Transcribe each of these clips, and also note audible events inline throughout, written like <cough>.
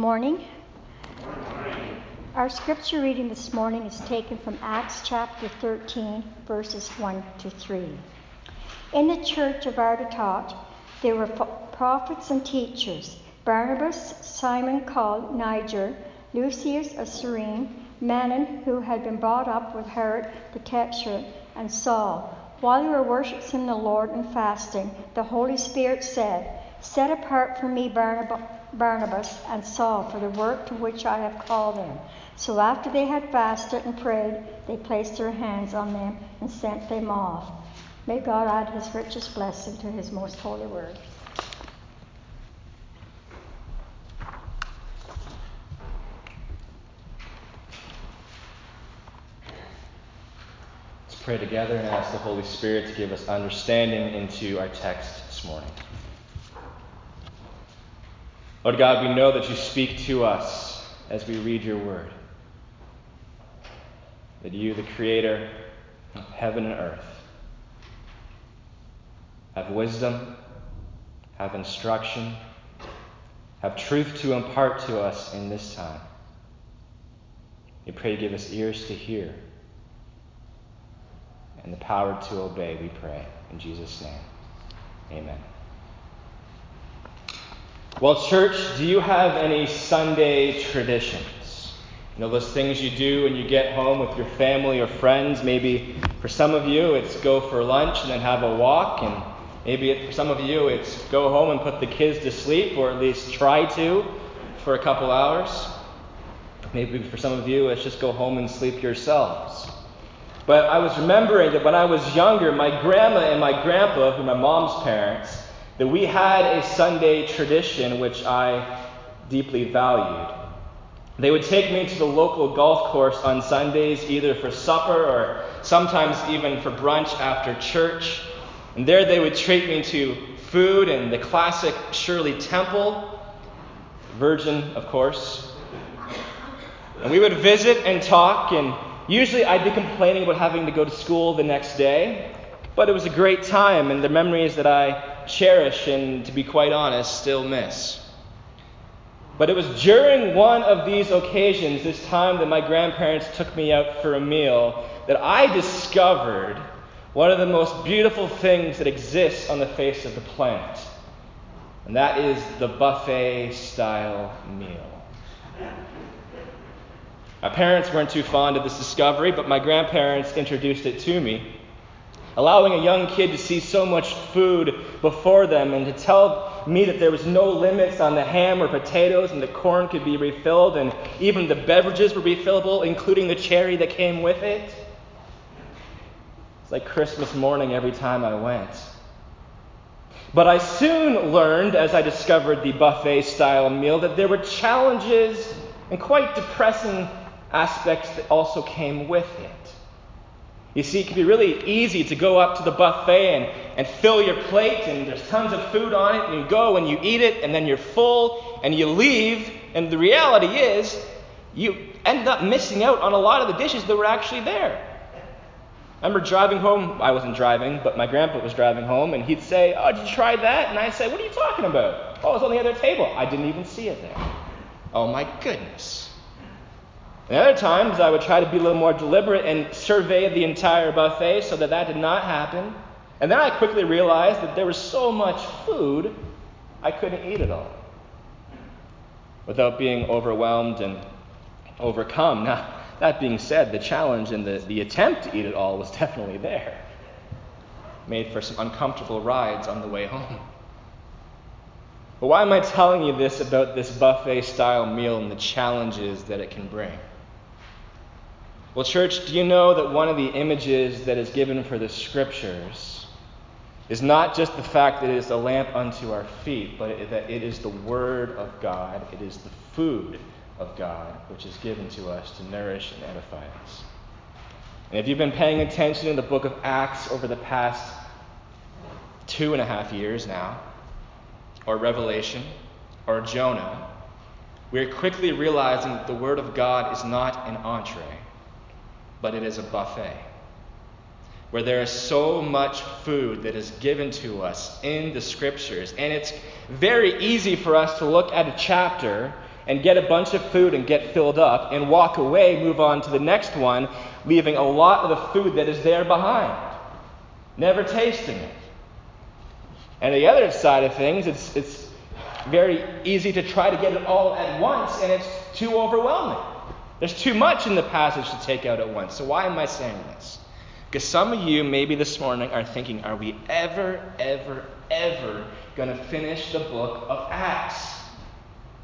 Morning. Our scripture reading this morning is taken from Acts chapter 13, verses 1 to 3. In the church of Antioch, there were prophets and teachers Barnabas, Simon called Niger, Lucius of Cyrene, Manaen, who had been brought up with Herod the Tetrarch, and Saul. While they were worshiping the Lord and fasting, the Holy Spirit said, Set apart for me Barnabas and Saul for the work to which I have called them. So after they had fasted and prayed, they placed their hands on them and sent them off. May God add his richest blessing to his most holy word. Let's pray together and ask the Holy Spirit to give us understanding into our text this morning. Lord God, we know that you speak to us as we read your word. That you, the creator of heaven and earth, have wisdom, have instruction, have truth to impart to us in this time. We pray give us ears to hear and the power to obey, we pray. In Jesus' name, amen. Well, church, do you have any Sunday traditions? You know, those things you do when you get home with your family or friends. Maybe for some of you, it's go for lunch and then have a walk. And maybe for some of you, it's go home and put the kids to sleep, or at least try to for a couple hours. Maybe for some of you, it's just go home and sleep yourselves. But I was remembering that when I was younger, my grandma and my grandpa, who are my mom's parents, that we had a Sunday tradition which I deeply valued. They would take me to the local golf course on Sundays, either for supper or sometimes even for brunch after church. And there they would treat me to food and the classic Shirley Temple, virgin, of course. And we would visit and talk, and usually I'd be complaining about having to go to school the next day. But it was a great time, and the memories that I cherish and, to be quite honest, still miss. But it was during one of these occasions, this time that my grandparents took me out for a meal, that I discovered one of the most beautiful things that exists on the face of the planet. And that is the buffet style meal. My parents weren't too fond of this discovery, but my grandparents introduced it to me allowing a young kid to see so much food before them and to tell me that there was no limits on the ham or potatoes and the corn could be refilled and even the beverages were refillable, including the cherry that came with it. It's like Christmas morning every time I went. But I soon learned, as I discovered the buffet style meal, that there were challenges and quite depressing aspects that also came with it. You see, it can be really easy to go up to the buffet and, and fill your plate, and there's tons of food on it, and you go and you eat it, and then you're full, and you leave, and the reality is, you end up missing out on a lot of the dishes that were actually there. I remember driving home, I wasn't driving, but my grandpa was driving home, and he'd say, Oh, did you try that? And I'd say, What are you talking about? Oh, it's on the other table. I didn't even see it there. Oh, my goodness. And other times, I would try to be a little more deliberate and survey the entire buffet so that that did not happen. And then I quickly realized that there was so much food, I couldn't eat it all without being overwhelmed and overcome. Now, that being said, the challenge and the, the attempt to eat it all was <laughs> definitely there. Made for some uncomfortable rides on the way home. But why am I telling you this about this buffet style meal and the challenges that it can bring? Well, church, do you know that one of the images that is given for the scriptures is not just the fact that it is a lamp unto our feet, but that it is the Word of God, it is the food of God, which is given to us to nourish and edify us. And if you've been paying attention in the book of Acts over the past two and a half years now, or Revelation, or Jonah, we're quickly realizing that the Word of God is not an entree but it is a buffet where there is so much food that is given to us in the scriptures. And it's very easy for us to look at a chapter and get a bunch of food and get filled up and walk away, move on to the next one, leaving a lot of the food that is there behind, never tasting it. And the other side of things, it's, it's very easy to try to get it all at once, and it's too overwhelming. There's too much in the passage to take out at once. So, why am I saying this? Because some of you, maybe this morning, are thinking, are we ever, ever, ever going to finish the book of Acts?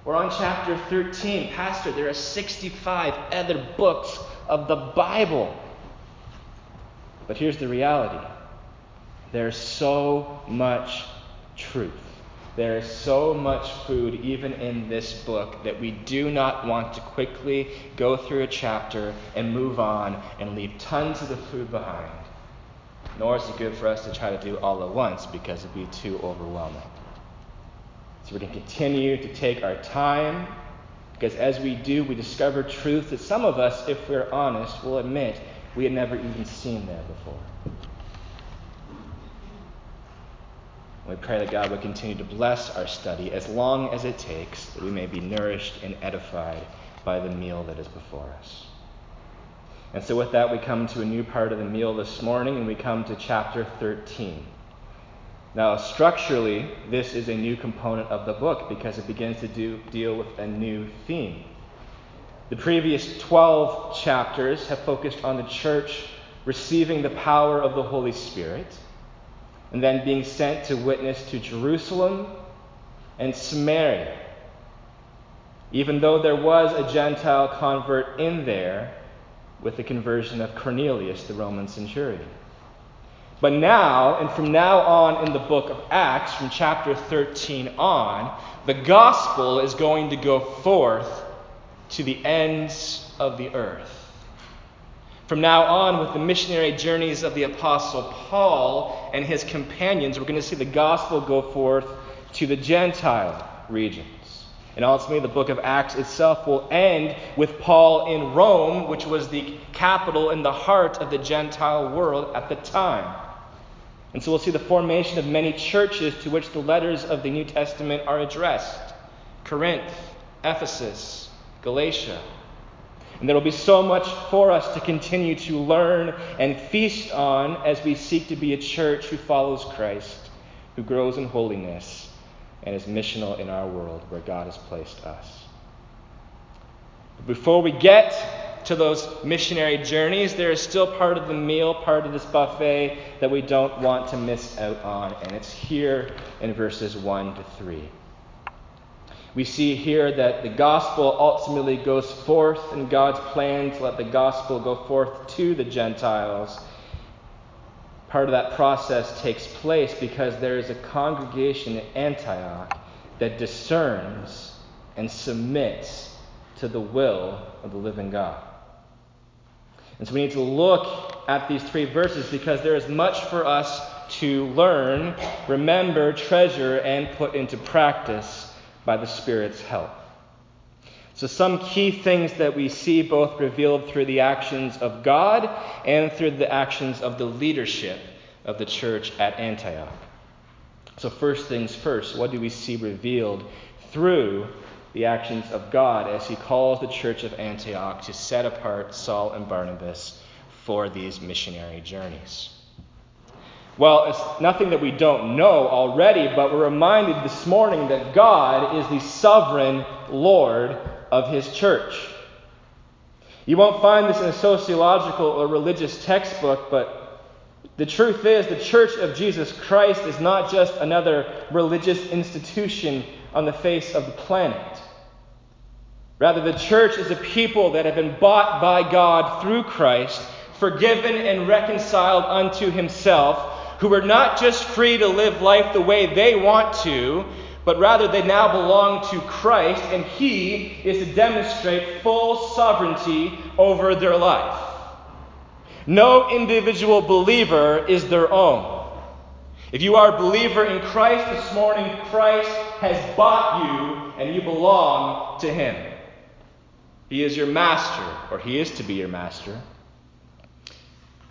We're on chapter 13. Pastor, there are 65 other books of the Bible. But here's the reality there's so much truth. There is so much food, even in this book, that we do not want to quickly go through a chapter and move on and leave tons of the food behind. Nor is it good for us to try to do all at once because it'd be too overwhelming. So we're going to continue to take our time because as we do, we discover truths that some of us, if we're honest, will admit we had never even seen there before. We pray that God would continue to bless our study as long as it takes that we may be nourished and edified by the meal that is before us. And so, with that, we come to a new part of the meal this morning, and we come to chapter 13. Now, structurally, this is a new component of the book because it begins to do, deal with a new theme. The previous 12 chapters have focused on the church receiving the power of the Holy Spirit and then being sent to witness to Jerusalem and Samaria. Even though there was a Gentile convert in there with the conversion of Cornelius, the Roman centurion. But now, and from now on in the book of Acts, from chapter 13 on, the gospel is going to go forth to the ends of the earth. From now on, with the missionary journeys of the Apostle Paul and his companions, we're going to see the gospel go forth to the Gentile regions. And ultimately, the book of Acts itself will end with Paul in Rome, which was the capital and the heart of the Gentile world at the time. And so we'll see the formation of many churches to which the letters of the New Testament are addressed Corinth, Ephesus, Galatia, and there will be so much for us to continue to learn and feast on as we seek to be a church who follows Christ, who grows in holiness, and is missional in our world where God has placed us. But before we get to those missionary journeys, there is still part of the meal, part of this buffet that we don't want to miss out on, and it's here in verses 1 to 3 we see here that the gospel ultimately goes forth in God's plan to let the gospel go forth to the Gentiles. Part of that process takes place because there is a congregation in Antioch that discerns and submits to the will of the living God. And so we need to look at these three verses because there is much for us to learn, remember, treasure, and put into practice by the Spirit's help. So, some key things that we see both revealed through the actions of God and through the actions of the leadership of the church at Antioch. So, first things first, what do we see revealed through the actions of God as he calls the church of Antioch to set apart Saul and Barnabas for these missionary journeys? Well, it's nothing that we don't know already, but we're reminded this morning that God is the sovereign Lord of His church. You won't find this in a sociological or religious textbook, but the truth is the church of Jesus Christ is not just another religious institution on the face of the planet. Rather, the church is a people that have been bought by God through Christ, forgiven and reconciled unto Himself who are not just free to live life the way they want to, but rather they now belong to Christ, and He is to demonstrate full sovereignty over their life. No individual believer is their own. If you are a believer in Christ this morning, Christ has bought you and you belong to Him. He is your master, or He is to be your master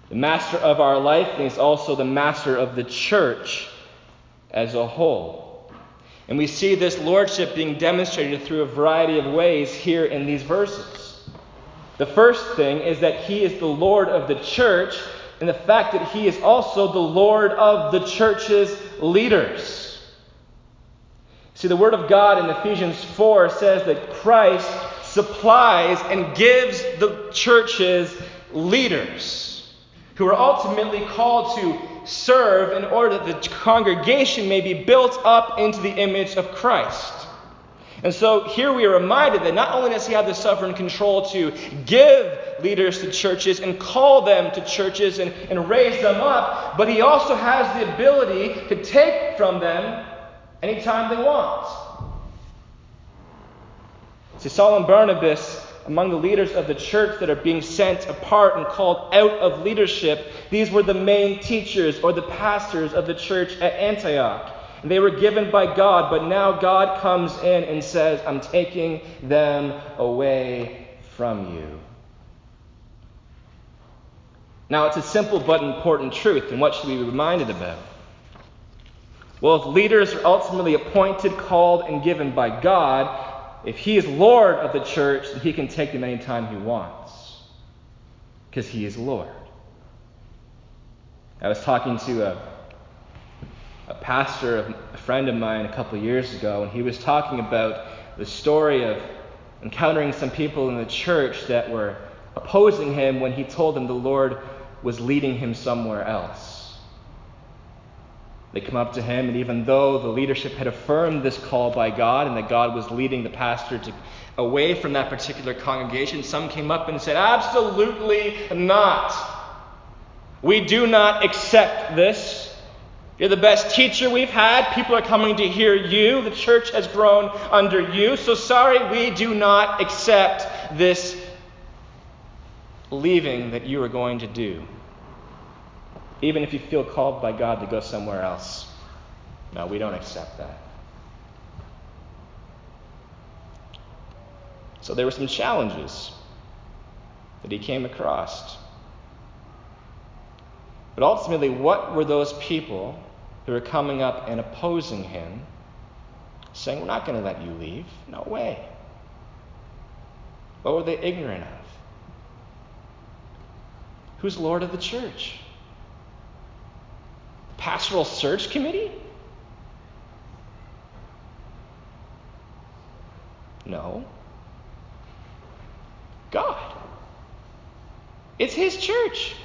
the master of our life, and he's also the master of the church as a whole. And we see this lordship being demonstrated through a variety of ways here in these verses. The first thing is that he is the Lord of the church, and the fact that he is also the Lord of the church's leaders. See, the Word of God in Ephesians 4 says that Christ supplies and gives the church's leaders, who are ultimately called to serve in order that the congregation may be built up into the image of Christ. And so here we are reminded that not only does he have the sovereign control to give leaders to churches and call them to churches and, and raise them up, but he also has the ability to take from them anytime they want. See, Saul and Barnabas among the leaders of the church that are being sent apart and called out of leadership, these were the main teachers or the pastors of the church at Antioch. And they were given by God, but now God comes in and says, I'm taking them away from you. Now, it's a simple but important truth, and what should we be reminded about? Well, if leaders are ultimately appointed, called, and given by God, if he is Lord of the church, then he can take them anytime he wants. Because he is Lord. I was talking to a, a pastor, a friend of mine, a couple years ago, and he was talking about the story of encountering some people in the church that were opposing him when he told them the Lord was leading him somewhere else. They come up to him, and even though the leadership had affirmed this call by God and that God was leading the pastor to, away from that particular congregation, some came up and said, Absolutely not. We do not accept this. You're the best teacher we've had. People are coming to hear you. The church has grown under you. So sorry, we do not accept this leaving that you are going to do even if you feel called by God to go somewhere else. No, we don't accept that. So there were some challenges that he came across. But ultimately, what were those people who were coming up and opposing him, saying, We're not going to let you leave? No way. What were they ignorant of? Who's Lord of the church? Pastoral search committee? No. God. It's His church.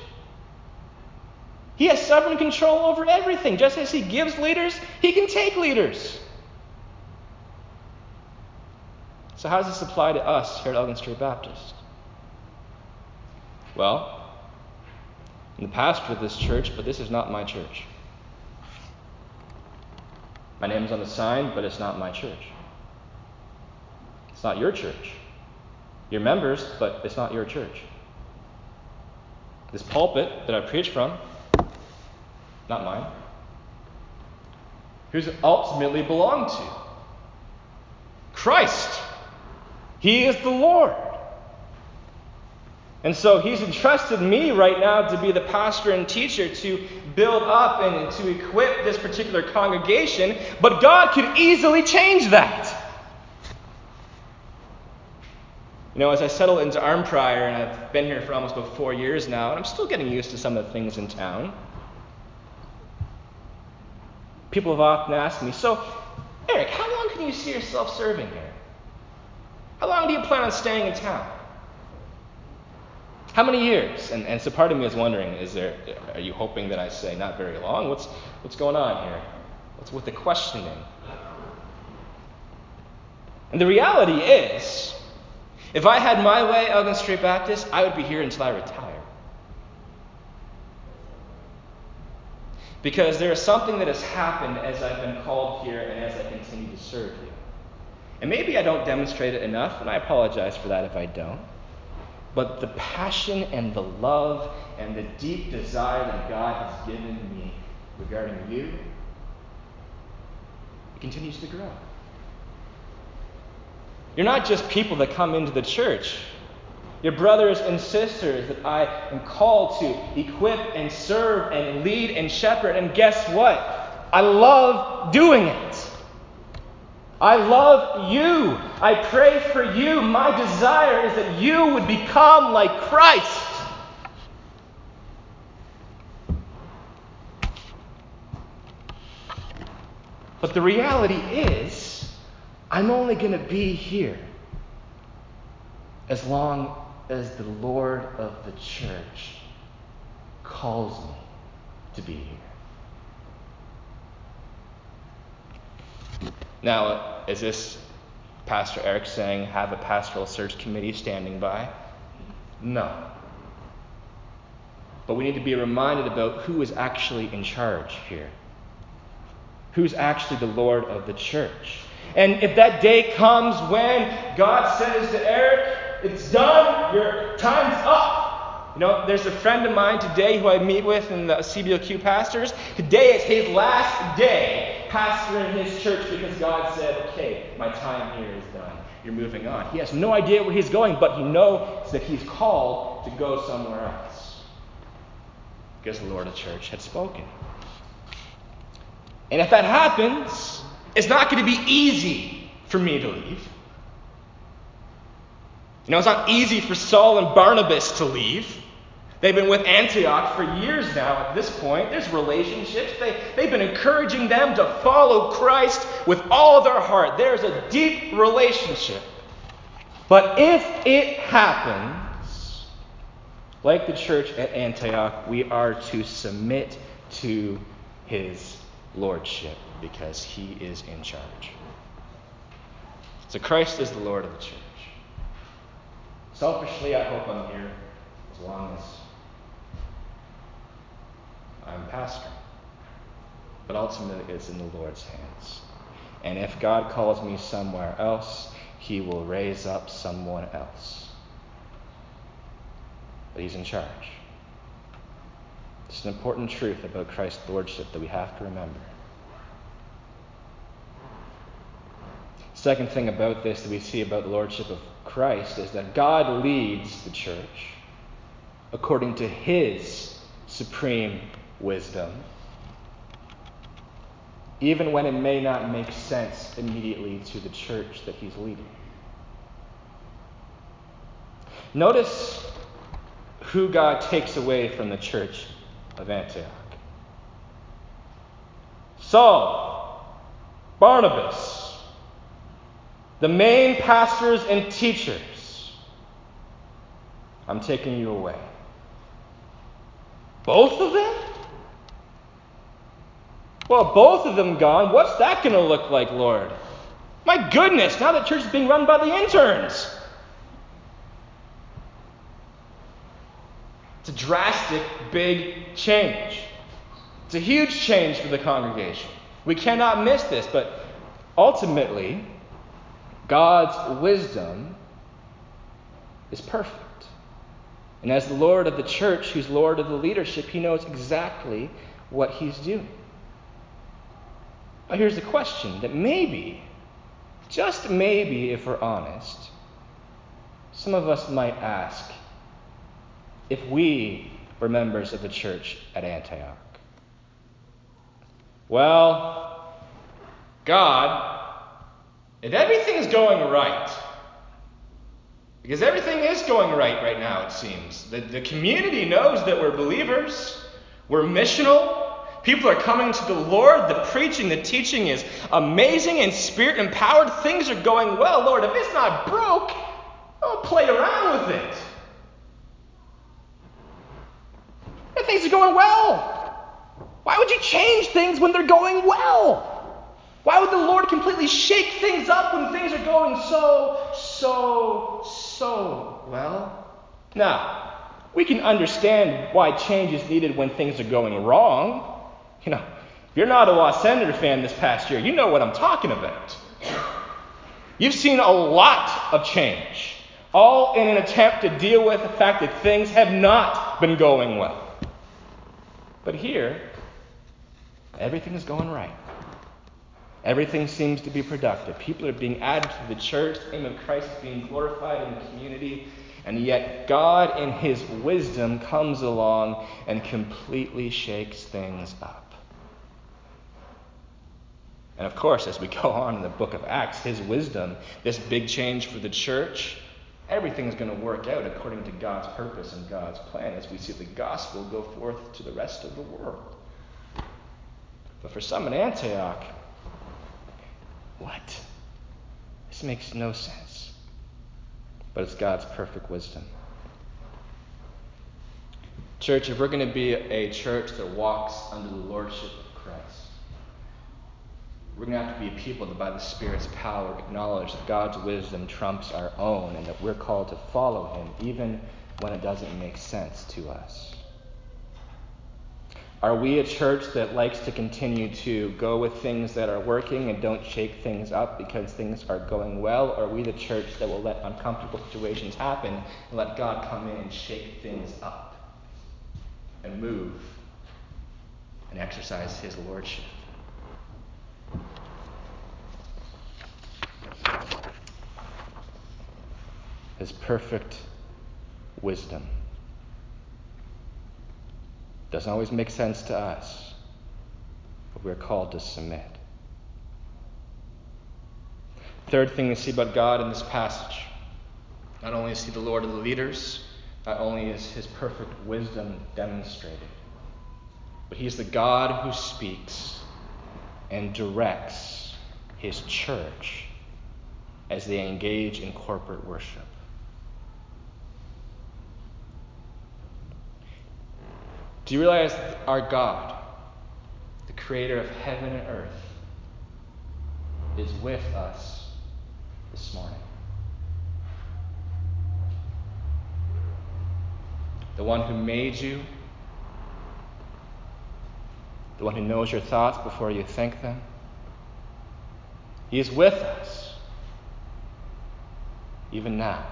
He has sovereign control over everything. Just as He gives leaders, He can take leaders. So, how does this apply to us here at Elgin Street Baptist? Well, I'm the pastor of this church, but this is not my church. My name's on the sign, but it's not my church. It's not your church. Your members, but it's not your church. This pulpit that I preach from, not mine. Who's ultimately belong to? Christ. He is the Lord. And so he's entrusted me right now to be the pastor and teacher to build up and to equip this particular congregation, but God could easily change that. You know, as I settle into Arnprior, and I've been here for almost about four years now, and I'm still getting used to some of the things in town, people have often asked me, So, Eric, how long can you see yourself serving here? How long do you plan on staying in town? How many years? And, and so part of me is wondering, is there, are you hoping that I say not very long? What's, what's going on here? What's with the questioning? And the reality is, if I had my way, Elgin Street Baptist, I would be here until I retire. Because there is something that has happened as I've been called here and as I continue to serve you. And maybe I don't demonstrate it enough, and I apologize for that if I don't. But the passion and the love and the deep desire that God has given me regarding you, it continues to grow. You're not just people that come into the church. You're brothers and sisters that I am called to equip and serve and lead and shepherd. And guess what? I love doing it. I love you. I pray for you. My desire is that you would become like Christ. But the reality is, I'm only going to be here as long as the Lord of the church calls me to be here. Now, is this Pastor Eric saying have a pastoral search committee standing by? No. But we need to be reminded about who is actually in charge here. Who's actually the Lord of the church. And if that day comes when God says to Eric, it's done, your time's up. You know, there's a friend of mine today who I meet with in the CBOQ pastors. Today is his last day pastoring his church because God said, okay, my time here is done. You're moving on. He has no idea where he's going, but he knows that he's called to go somewhere else. Because the Lord of the church had spoken. And if that happens, it's not going to be easy for me to leave. You know, it's not easy for Saul and Barnabas to leave. They've been with Antioch for years now at this point. There's relationships. They, they've been encouraging them to follow Christ with all their heart. There's a deep relationship. But if it happens, like the church at Antioch, we are to submit to his lordship because he is in charge. So Christ is the Lord of the church. Selfishly, I hope I'm here as long as pastor. But ultimately, it's in the Lord's hands. And if God calls me somewhere else, He will raise up someone else. But He's in charge. It's an important truth about Christ's lordship that we have to remember. Second thing about this that we see about the lordship of Christ is that God leads the church according to his supreme wisdom, even when it may not make sense immediately to the church that he's leading. Notice who God takes away from the church of Antioch Saul, Barnabas, the main pastors and teachers. I'm taking you away. Both of them? Well, both of them gone. What's that going to look like, Lord? My goodness, now the church is being run by the interns. It's a drastic, big change. It's a huge change for the congregation. We cannot miss this, but ultimately, God's wisdom is perfect. And as the Lord of the church, who's Lord of the leadership, he knows exactly what he's doing. But here's the question that maybe, just maybe, if we're honest, some of us might ask if we were members of the church at Antioch. Well, God, if everything is going right, because everything is going right right now, it seems. The, the community knows that we're believers, we're missional, People are coming to the Lord. The preaching, the teaching is amazing and spirit empowered. Things are going well. Lord, if it's not broke, don't play around with it. If things are going well, why would you change things when they're going well? Why would the Lord completely shake things up when things are going so, so, so well? Now, we can understand why change is needed when things are going wrong. You know, if you're an Ottawa Senator fan this past year, you know what I'm talking about. You've seen a lot of change, all in an attempt to deal with the fact that things have not been going well. But here, everything is going right. Everything seems to be productive. People are being added to the church. The name of Christ is being glorified in the community. And yet, God, in His wisdom, comes along and completely shakes things up. And of course, as we <laughs> go on in the book of Acts, his wisdom, this big change for the church, everything is going to work out according to God's purpose and God's plan as we see the gospel go forth to the rest of the world. But for some in Antioch, what? This makes no sense. But it's God's perfect wisdom. Church, if we're going to be a church that walks under the lordship we're going to have to be a people that, by the Spirit's power, acknowledge that God's wisdom trumps our own and that we're called to follow Him even when it doesn't make sense to us. Are we a church that likes to continue to go with things that are working and don't shake things up because things are going well? Or are we the church that will let uncomfortable situations happen and let God come in and shake things up and move and exercise His lordship? His perfect wisdom. Doesn't always make sense to us, but we're called to submit. Third thing we see about God in this passage not only is He the Lord of the leaders, not only is His perfect wisdom demonstrated, but He is the God who speaks and directs His church as they engage in corporate worship. Do you realize our God, the creator of heaven and earth, is with us this morning? The one who made you, the one who knows your thoughts before you think them. He is with us, even now.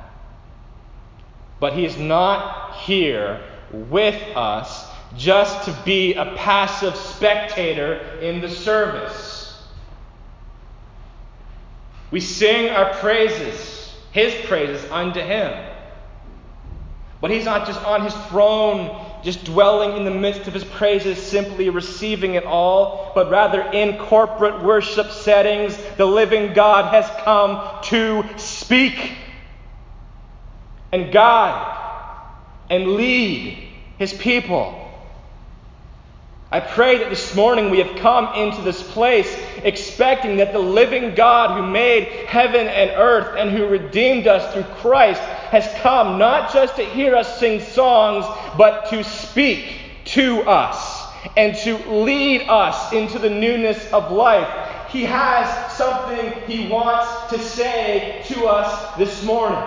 But He is not here with us just to be a passive spectator in the service. We sing our praises, His praises unto Him. But He's not just on His throne, just dwelling in the midst of His praises, simply receiving it all, but rather in corporate worship settings, the living God has come to speak and guide and lead His people. I pray that this morning we have come into this place expecting that the living God who made heaven and earth and who redeemed us through Christ has come not just to hear us sing songs, but to speak to us and to lead us into the newness of life. He has something he wants to say to us this morning.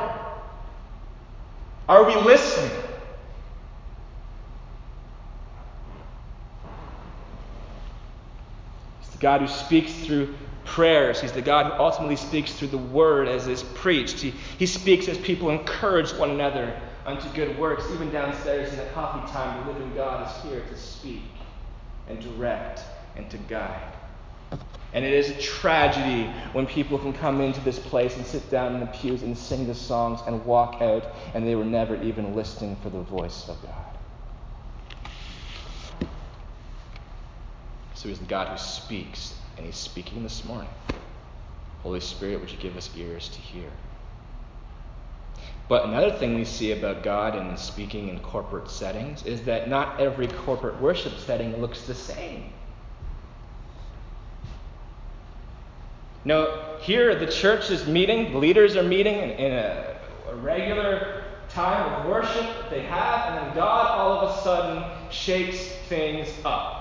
Are we listening? God who speaks through prayers. He's the God who ultimately speaks through the word as is preached. He, he speaks as people encourage one another unto good works. Even downstairs in the coffee time, the living God is here to speak and direct and to guide. And it is a tragedy when people can come into this place and sit down in the pews and sing the songs and walk out and they were never even listening for the voice of God. So he's the God who speaks, and he's speaking this morning. Holy Spirit, would you give us ears to hear? But another thing we see about God and speaking in corporate settings is that not every corporate worship setting looks the same. No, here the church is meeting, the leaders are meeting in, in a, a regular time of worship that they have, and then God all of a sudden shakes things up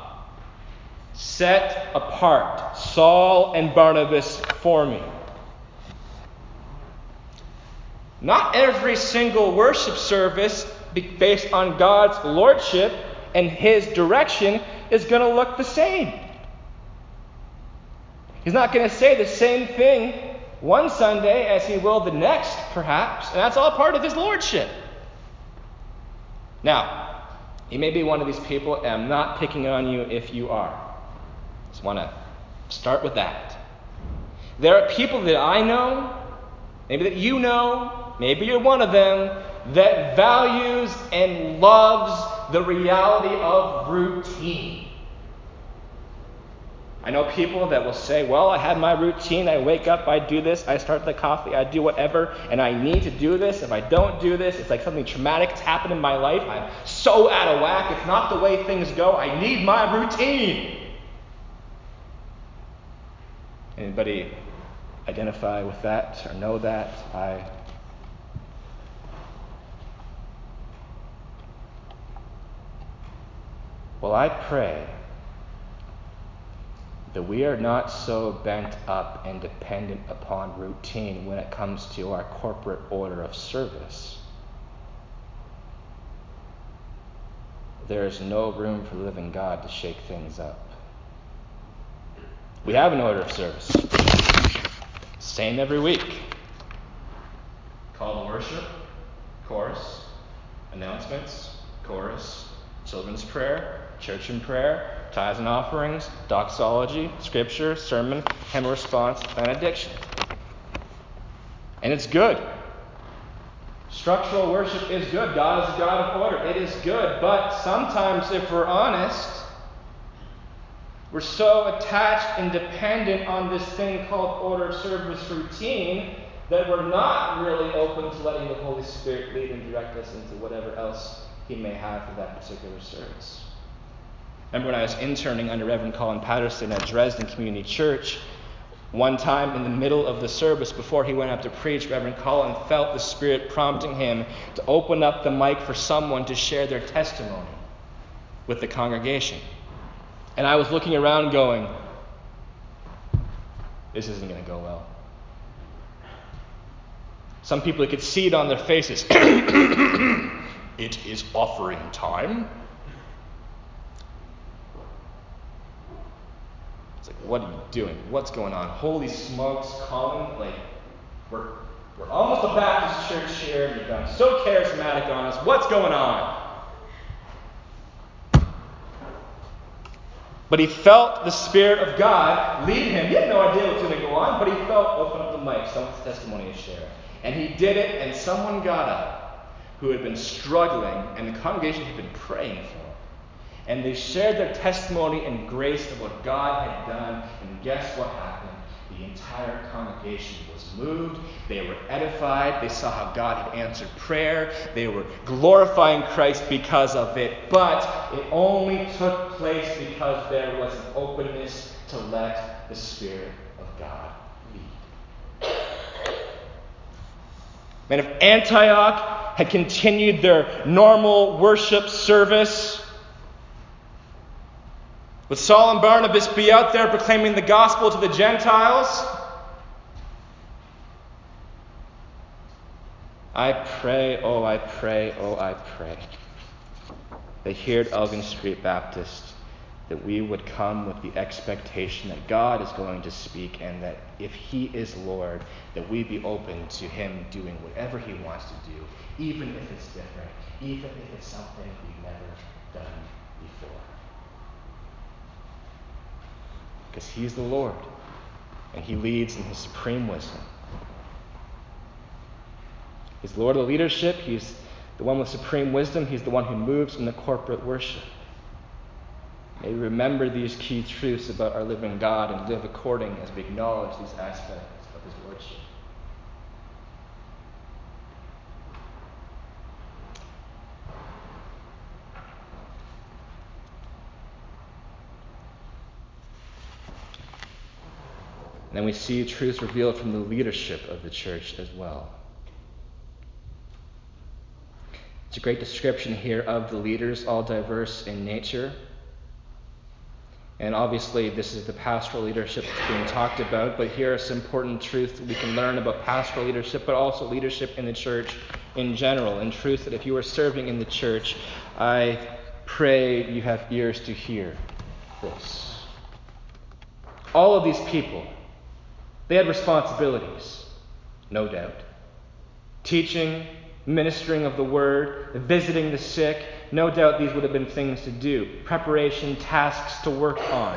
set apart Saul and Barnabas for me. Not every single worship service based on God's lordship and his direction is going to look the same. He's not going to say the same thing one Sunday as he will the next, perhaps, and that's all part of his lordship. Now, you may be one of these people, and I'm not picking on you if you are. Just want to start with that. There are people that I know, maybe that you know, maybe you're one of them, that values and loves the reality of routine. I know people that will say, Well, I have my routine. I wake up, I do this, I start the coffee, I do whatever, and I need to do this. If I don't do this, it's like something traumatic has happened in my life. I'm so out of whack. It's not the way things go. I need my routine. Anybody identify with that or know that? I Well, I pray that we are not so bent up and dependent upon routine when it comes to our corporate order of service. There is no room for living God to shake things up. We have an order of service. Same every week. Call to worship, chorus, announcements, chorus, children's prayer, church and prayer, tithes and offerings, doxology, scripture, sermon, hymn response, benediction. And it's good. Structural worship is good. God is a God of order. It is good. But sometimes, if we're honest, we're so attached and dependent on this thing called order of service routine that we're not really open to letting the Holy Spirit lead and direct us into whatever else He may have for that particular service. Remember when I was interning under Reverend Colin Patterson at Dresden Community Church? One time in the middle of the service, before he went up to preach, Reverend Colin felt the Spirit prompting him to open up the mic for someone to share their testimony with the congregation. And I was looking around going, this isn't going to go well. Some people, could see it on their faces. <coughs> it is offering time. It's like, what are you doing? What's going on? Holy smokes, Colin, like, we're, we're almost a Baptist church here. You've gone so charismatic on us. What's going on? But he felt the Spirit of God lead him. He had no idea what was going to go on, but he felt open up the mic, someone's testimony to share. And he did it, and someone got up who had been struggling, and the congregation had been praying for and they shared their testimony and grace of what God had done. And guess what happened? The entire congregation was moved. They were edified. They saw how God had answered prayer. They were glorifying Christ because of it. But it only took place because there was an openness to let the Spirit of God lead. Men of Antioch had continued their normal worship service would Saul and Barnabas be out there proclaiming the gospel to the Gentiles? I pray, oh, I pray, oh, I pray that here at Elgin Street Baptist, that we would come with the expectation that God is going to speak and that if He is Lord, that we be open to Him doing whatever He wants to do, even if it's different, even if it's something we've never done before because He's the Lord and He leads in His supreme wisdom. He's the Lord of the leadership, He's the one with supreme wisdom, He's the one who moves in the corporate worship. May we remember these key truths about our living God and live according as we acknowledge these aspects of His Lordship. And then we see truths revealed from the leadership of the church as well. It's a great description here of the leaders, all diverse in nature. And obviously, this is the pastoral leadership that's being talked about, but here are some important truths we can learn about pastoral leadership, but also leadership in the church in general. And truth that if you are serving in the church, I pray you have ears to hear this. All of these people, they had responsibilities, no doubt. Teaching, ministering of the word, visiting the sick, no doubt these would have been things to do. Preparation, tasks to work on.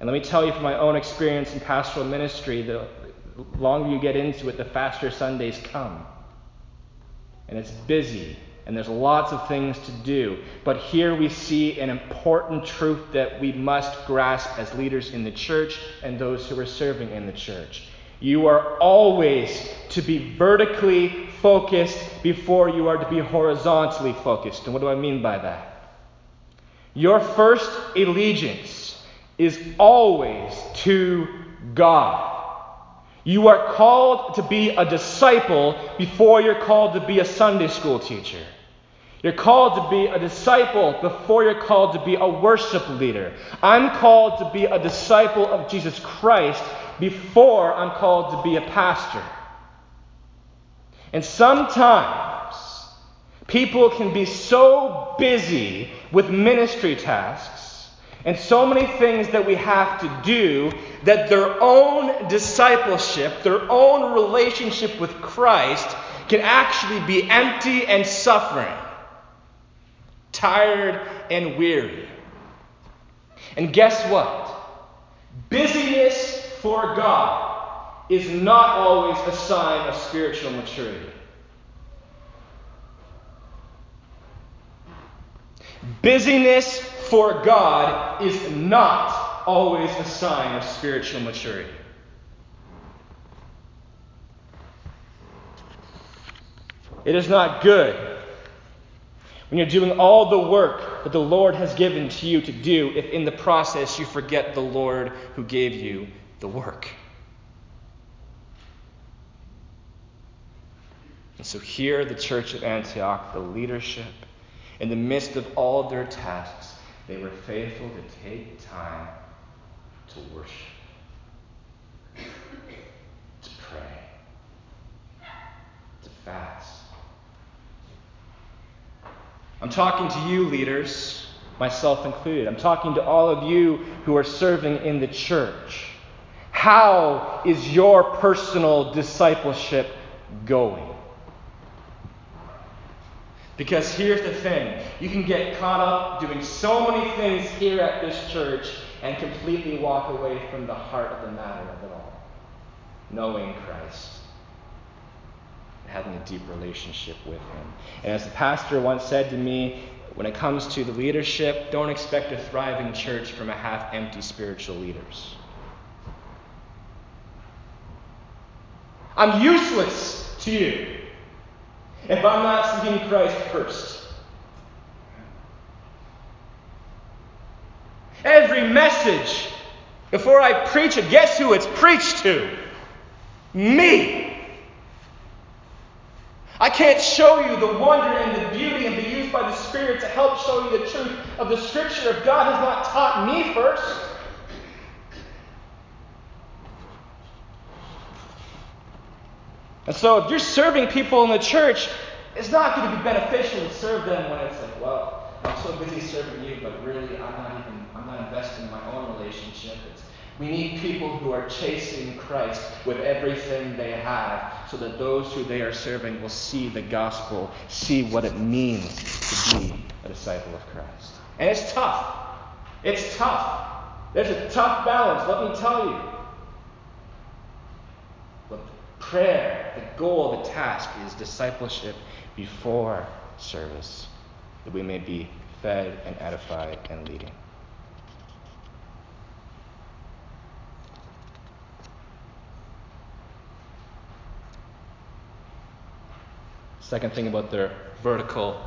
And let me tell you from my own experience in pastoral ministry, the longer you get into it, the faster Sundays come. And it's busy and there's lots of things to do. But here we see an important truth that we must grasp as leaders in the church and those who are serving in the church. You are always to be vertically focused before you are to be horizontally focused. And what do I mean by that? Your first allegiance is always to God. You are called to be a disciple before you're called to be a Sunday school teacher. You're called to be a disciple before you're called to be a worship leader. I'm called to be a disciple of Jesus Christ before I'm called to be a pastor. And sometimes people can be so busy with ministry tasks and so many things that we have to do that their own discipleship, their own relationship with Christ, can actually be empty and suffering tired and weary. And guess what? Busyness for God is not always a sign of spiritual maturity. Busyness for God is not always a sign of spiritual maturity. It is not good when you're doing all the work that the Lord has given to you to do, if in the process you forget the Lord who gave you the work. And so here, the church of Antioch, the leadership, in the midst of all their tasks, they were faithful to take time to worship, to pray, to fast I'm talking to you, leaders, myself included. I'm talking to all of you who are serving in the church. How is your personal discipleship going? Because here's the thing you can get caught up doing so many things here at this church and completely walk away from the heart of the matter of it all knowing Christ having a deep relationship with Him. And as the pastor once said to me, when it comes to the leadership, don't expect a thriving church from a half empty spiritual leaders. I'm useless to you if I'm not seeking Christ first. Every message, before I preach it, guess who it's preached to? Me. I can't show you the wonder and the beauty and be used by the Spirit to help show you the truth of the Scripture if God has not taught me first. And so, if you're serving people in the church, it's not going to be beneficial to serve them when it's like, well, I'm so busy serving you, but really, I'm not even, I'm not investing in my own relationship. It's we need people who are chasing Christ with everything they have so that those who they are serving will see the gospel, see what it means to be a disciple of Christ. And it's tough. It's tough. There's a tough balance, let me tell you. But prayer, the goal, the task is discipleship before service, that we may be fed and edified and leading. Second thing about their vertical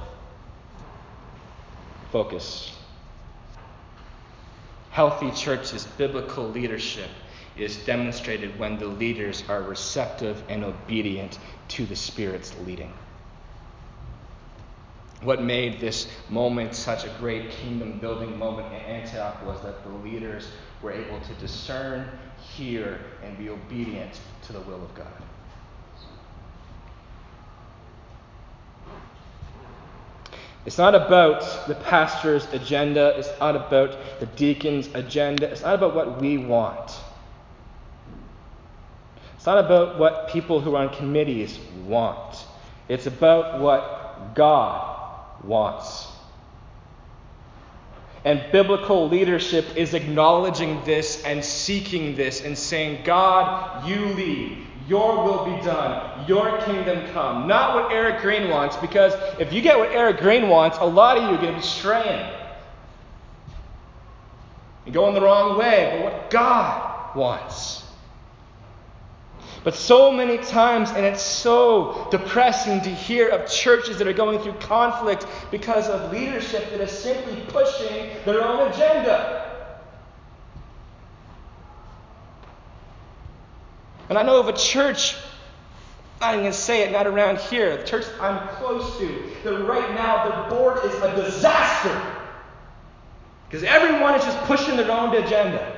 focus. Healthy churches, biblical leadership is demonstrated when the leaders are receptive and obedient to the Spirit's leading. What made this moment such a great kingdom building moment in Antioch was that the leaders were able to discern, hear, and be obedient to the will of God. It's not about the pastor's agenda. It's not about the deacon's agenda. It's not about what we want. It's not about what people who are on committees want. It's about what God wants. And biblical leadership is acknowledging this and seeking this and saying, God, you lead, Your will be done. Your kingdom come. Not what Eric Green wants, because if you get what Eric Green wants, a lot of you are going to be straying and going the wrong way. But what God wants. But so many times, and it's so depressing to hear of churches that are going through conflict because of leadership that is simply pushing their own agenda. And I know of a church, I'm going to say it, not around here, the church I'm close to, that right now the board is a disaster. Because everyone is just pushing their own agenda.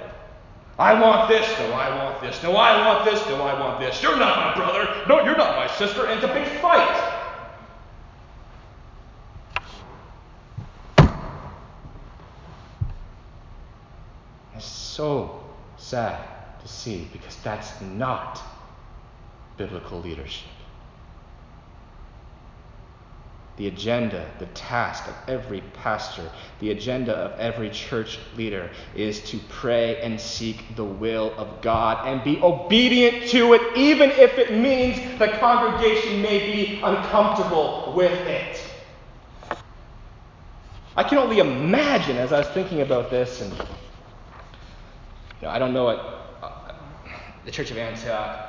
I want this, no, I want this, no, I want this, no, I want this. You're not my brother, no, you're not my sister, and it's a big fight. It's so sad to see because that's not biblical leadership. The agenda, the task of every pastor, the agenda of every church leader is to pray and seek the will of God and be obedient to it, even if it means the congregation may be uncomfortable with it. I can only imagine as I was thinking about this, and you know, I don't know what the Church of Antioch,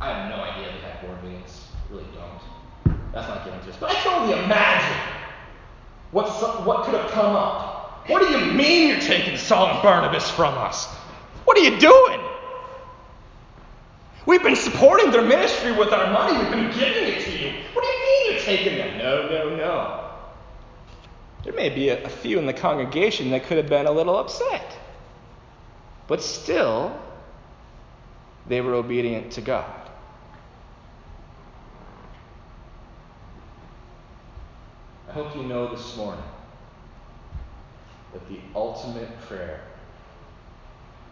I have no idea they have board meetings, really don't. That's not giving to us. But I can only imagine what, what could have come up. What do you mean you're taking Saul and Barnabas from us? What are you doing? We've been supporting their ministry with our money. We've been giving it to you. What do you mean you're taking them? No, no, no. There may be a, a few in the congregation that could have been a little upset. But still, they were obedient to God. I hope you know this morning that the ultimate prayer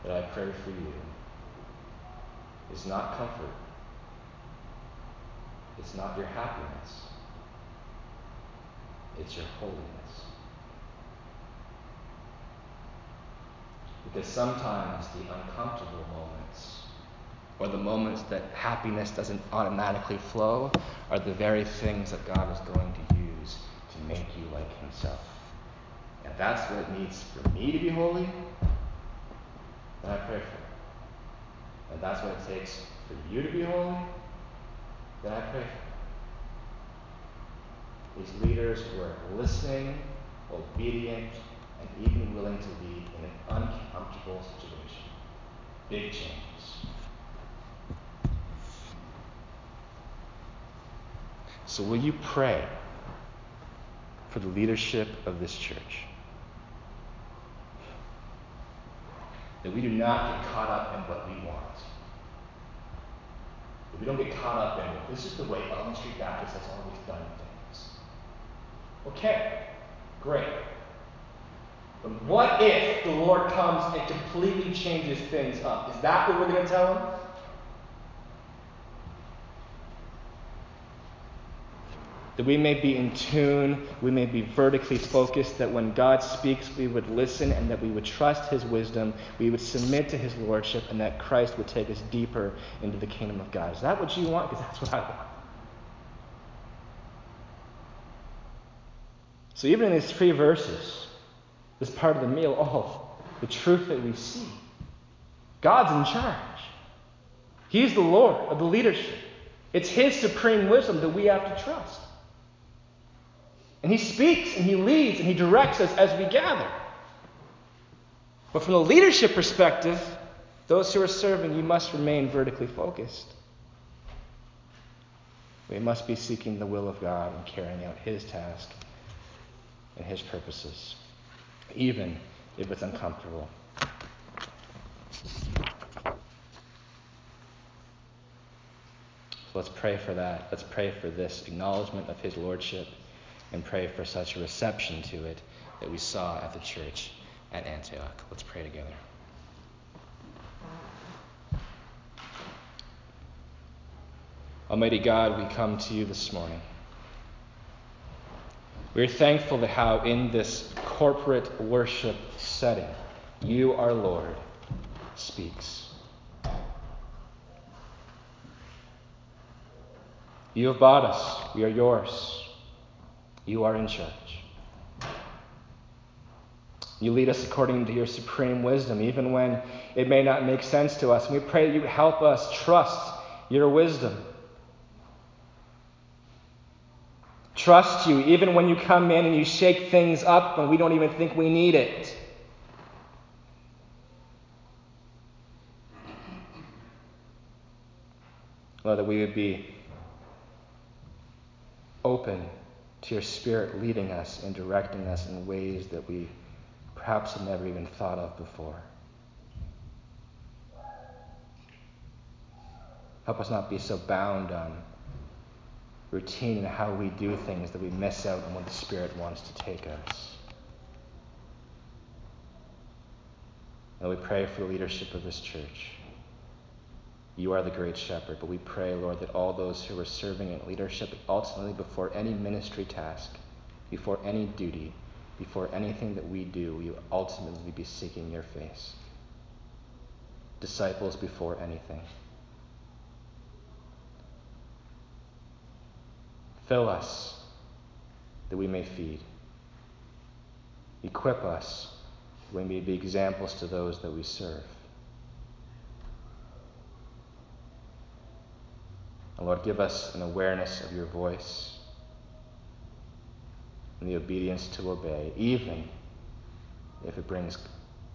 that I pray for you is not comfort, it's not your happiness, it's your holiness. Because sometimes the uncomfortable moments, or the moments that happiness doesn't automatically flow, are the very things that God is going to use to make you like Himself. And that's what it needs for me to be holy, then I pray for. And that's what it takes for you to be holy, then I pray for. These leaders were listening, obedient, and even willing to lead in an uncomfortable situation. Big changes. So, will you pray for the leadership of this church. That we do not get caught up in what we want. That we don't get caught up in, this is the way Elm Street Baptist has always done things. Okay, great. But what if the Lord comes and completely changes things up? Is that what we're going to tell him? That we may be in tune, we may be vertically focused, that when God speaks, we would listen and that we would trust His wisdom, we would submit to His lordship, and that Christ would take us deeper into the kingdom of God. Is that what you want? Because that's what I want. So, even in these three verses, this part of the meal, oh, the truth that we see God's in charge. He's the Lord of the leadership. It's His supreme wisdom that we have to trust. And He speaks and He leads and He directs us as we gather. But from the leadership perspective, those who are serving, you must remain vertically focused. We must be seeking the will of God and carrying out His task and His purposes, even if it's uncomfortable. So let's pray for that. Let's pray for this acknowledgement of His Lordship and pray for such a reception to it that we saw at the church at Antioch. Let's pray together. Almighty God, we come to you this morning. We're thankful that how in this corporate worship setting, you, our Lord, speaks. You have bought us. We are yours. You are in charge. You lead us according to your supreme wisdom, even when it may not make sense to us. We pray that you help us trust your wisdom. Trust you even when you come in and you shake things up when we don't even think we need it. Lord, that we would be open to your Spirit leading us and directing us in ways that we perhaps have never even thought of before. Help us not be so bound on routine and how we do things that we miss out on what the Spirit wants to take us. And we pray for the leadership of this church. You are the great shepherd, but we pray, Lord, that all those who are serving in leadership, ultimately before any ministry task, before any duty, before anything that we do, we ultimately be seeking your face. Disciples before anything. Fill us that we may feed. Equip us that we may be examples to those that we serve. And Lord, give us an awareness of your voice and the obedience to obey, even if it brings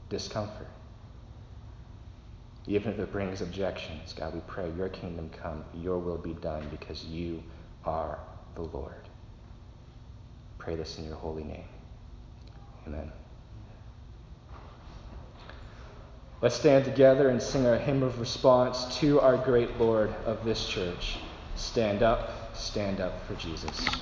discomfort. Even if it brings objections, God, we pray your kingdom come, your will be done, because you are the Lord. Pray this in your holy name. Amen. Let's stand together and sing our hymn of response to our great Lord of this church. Stand up, stand up for Jesus.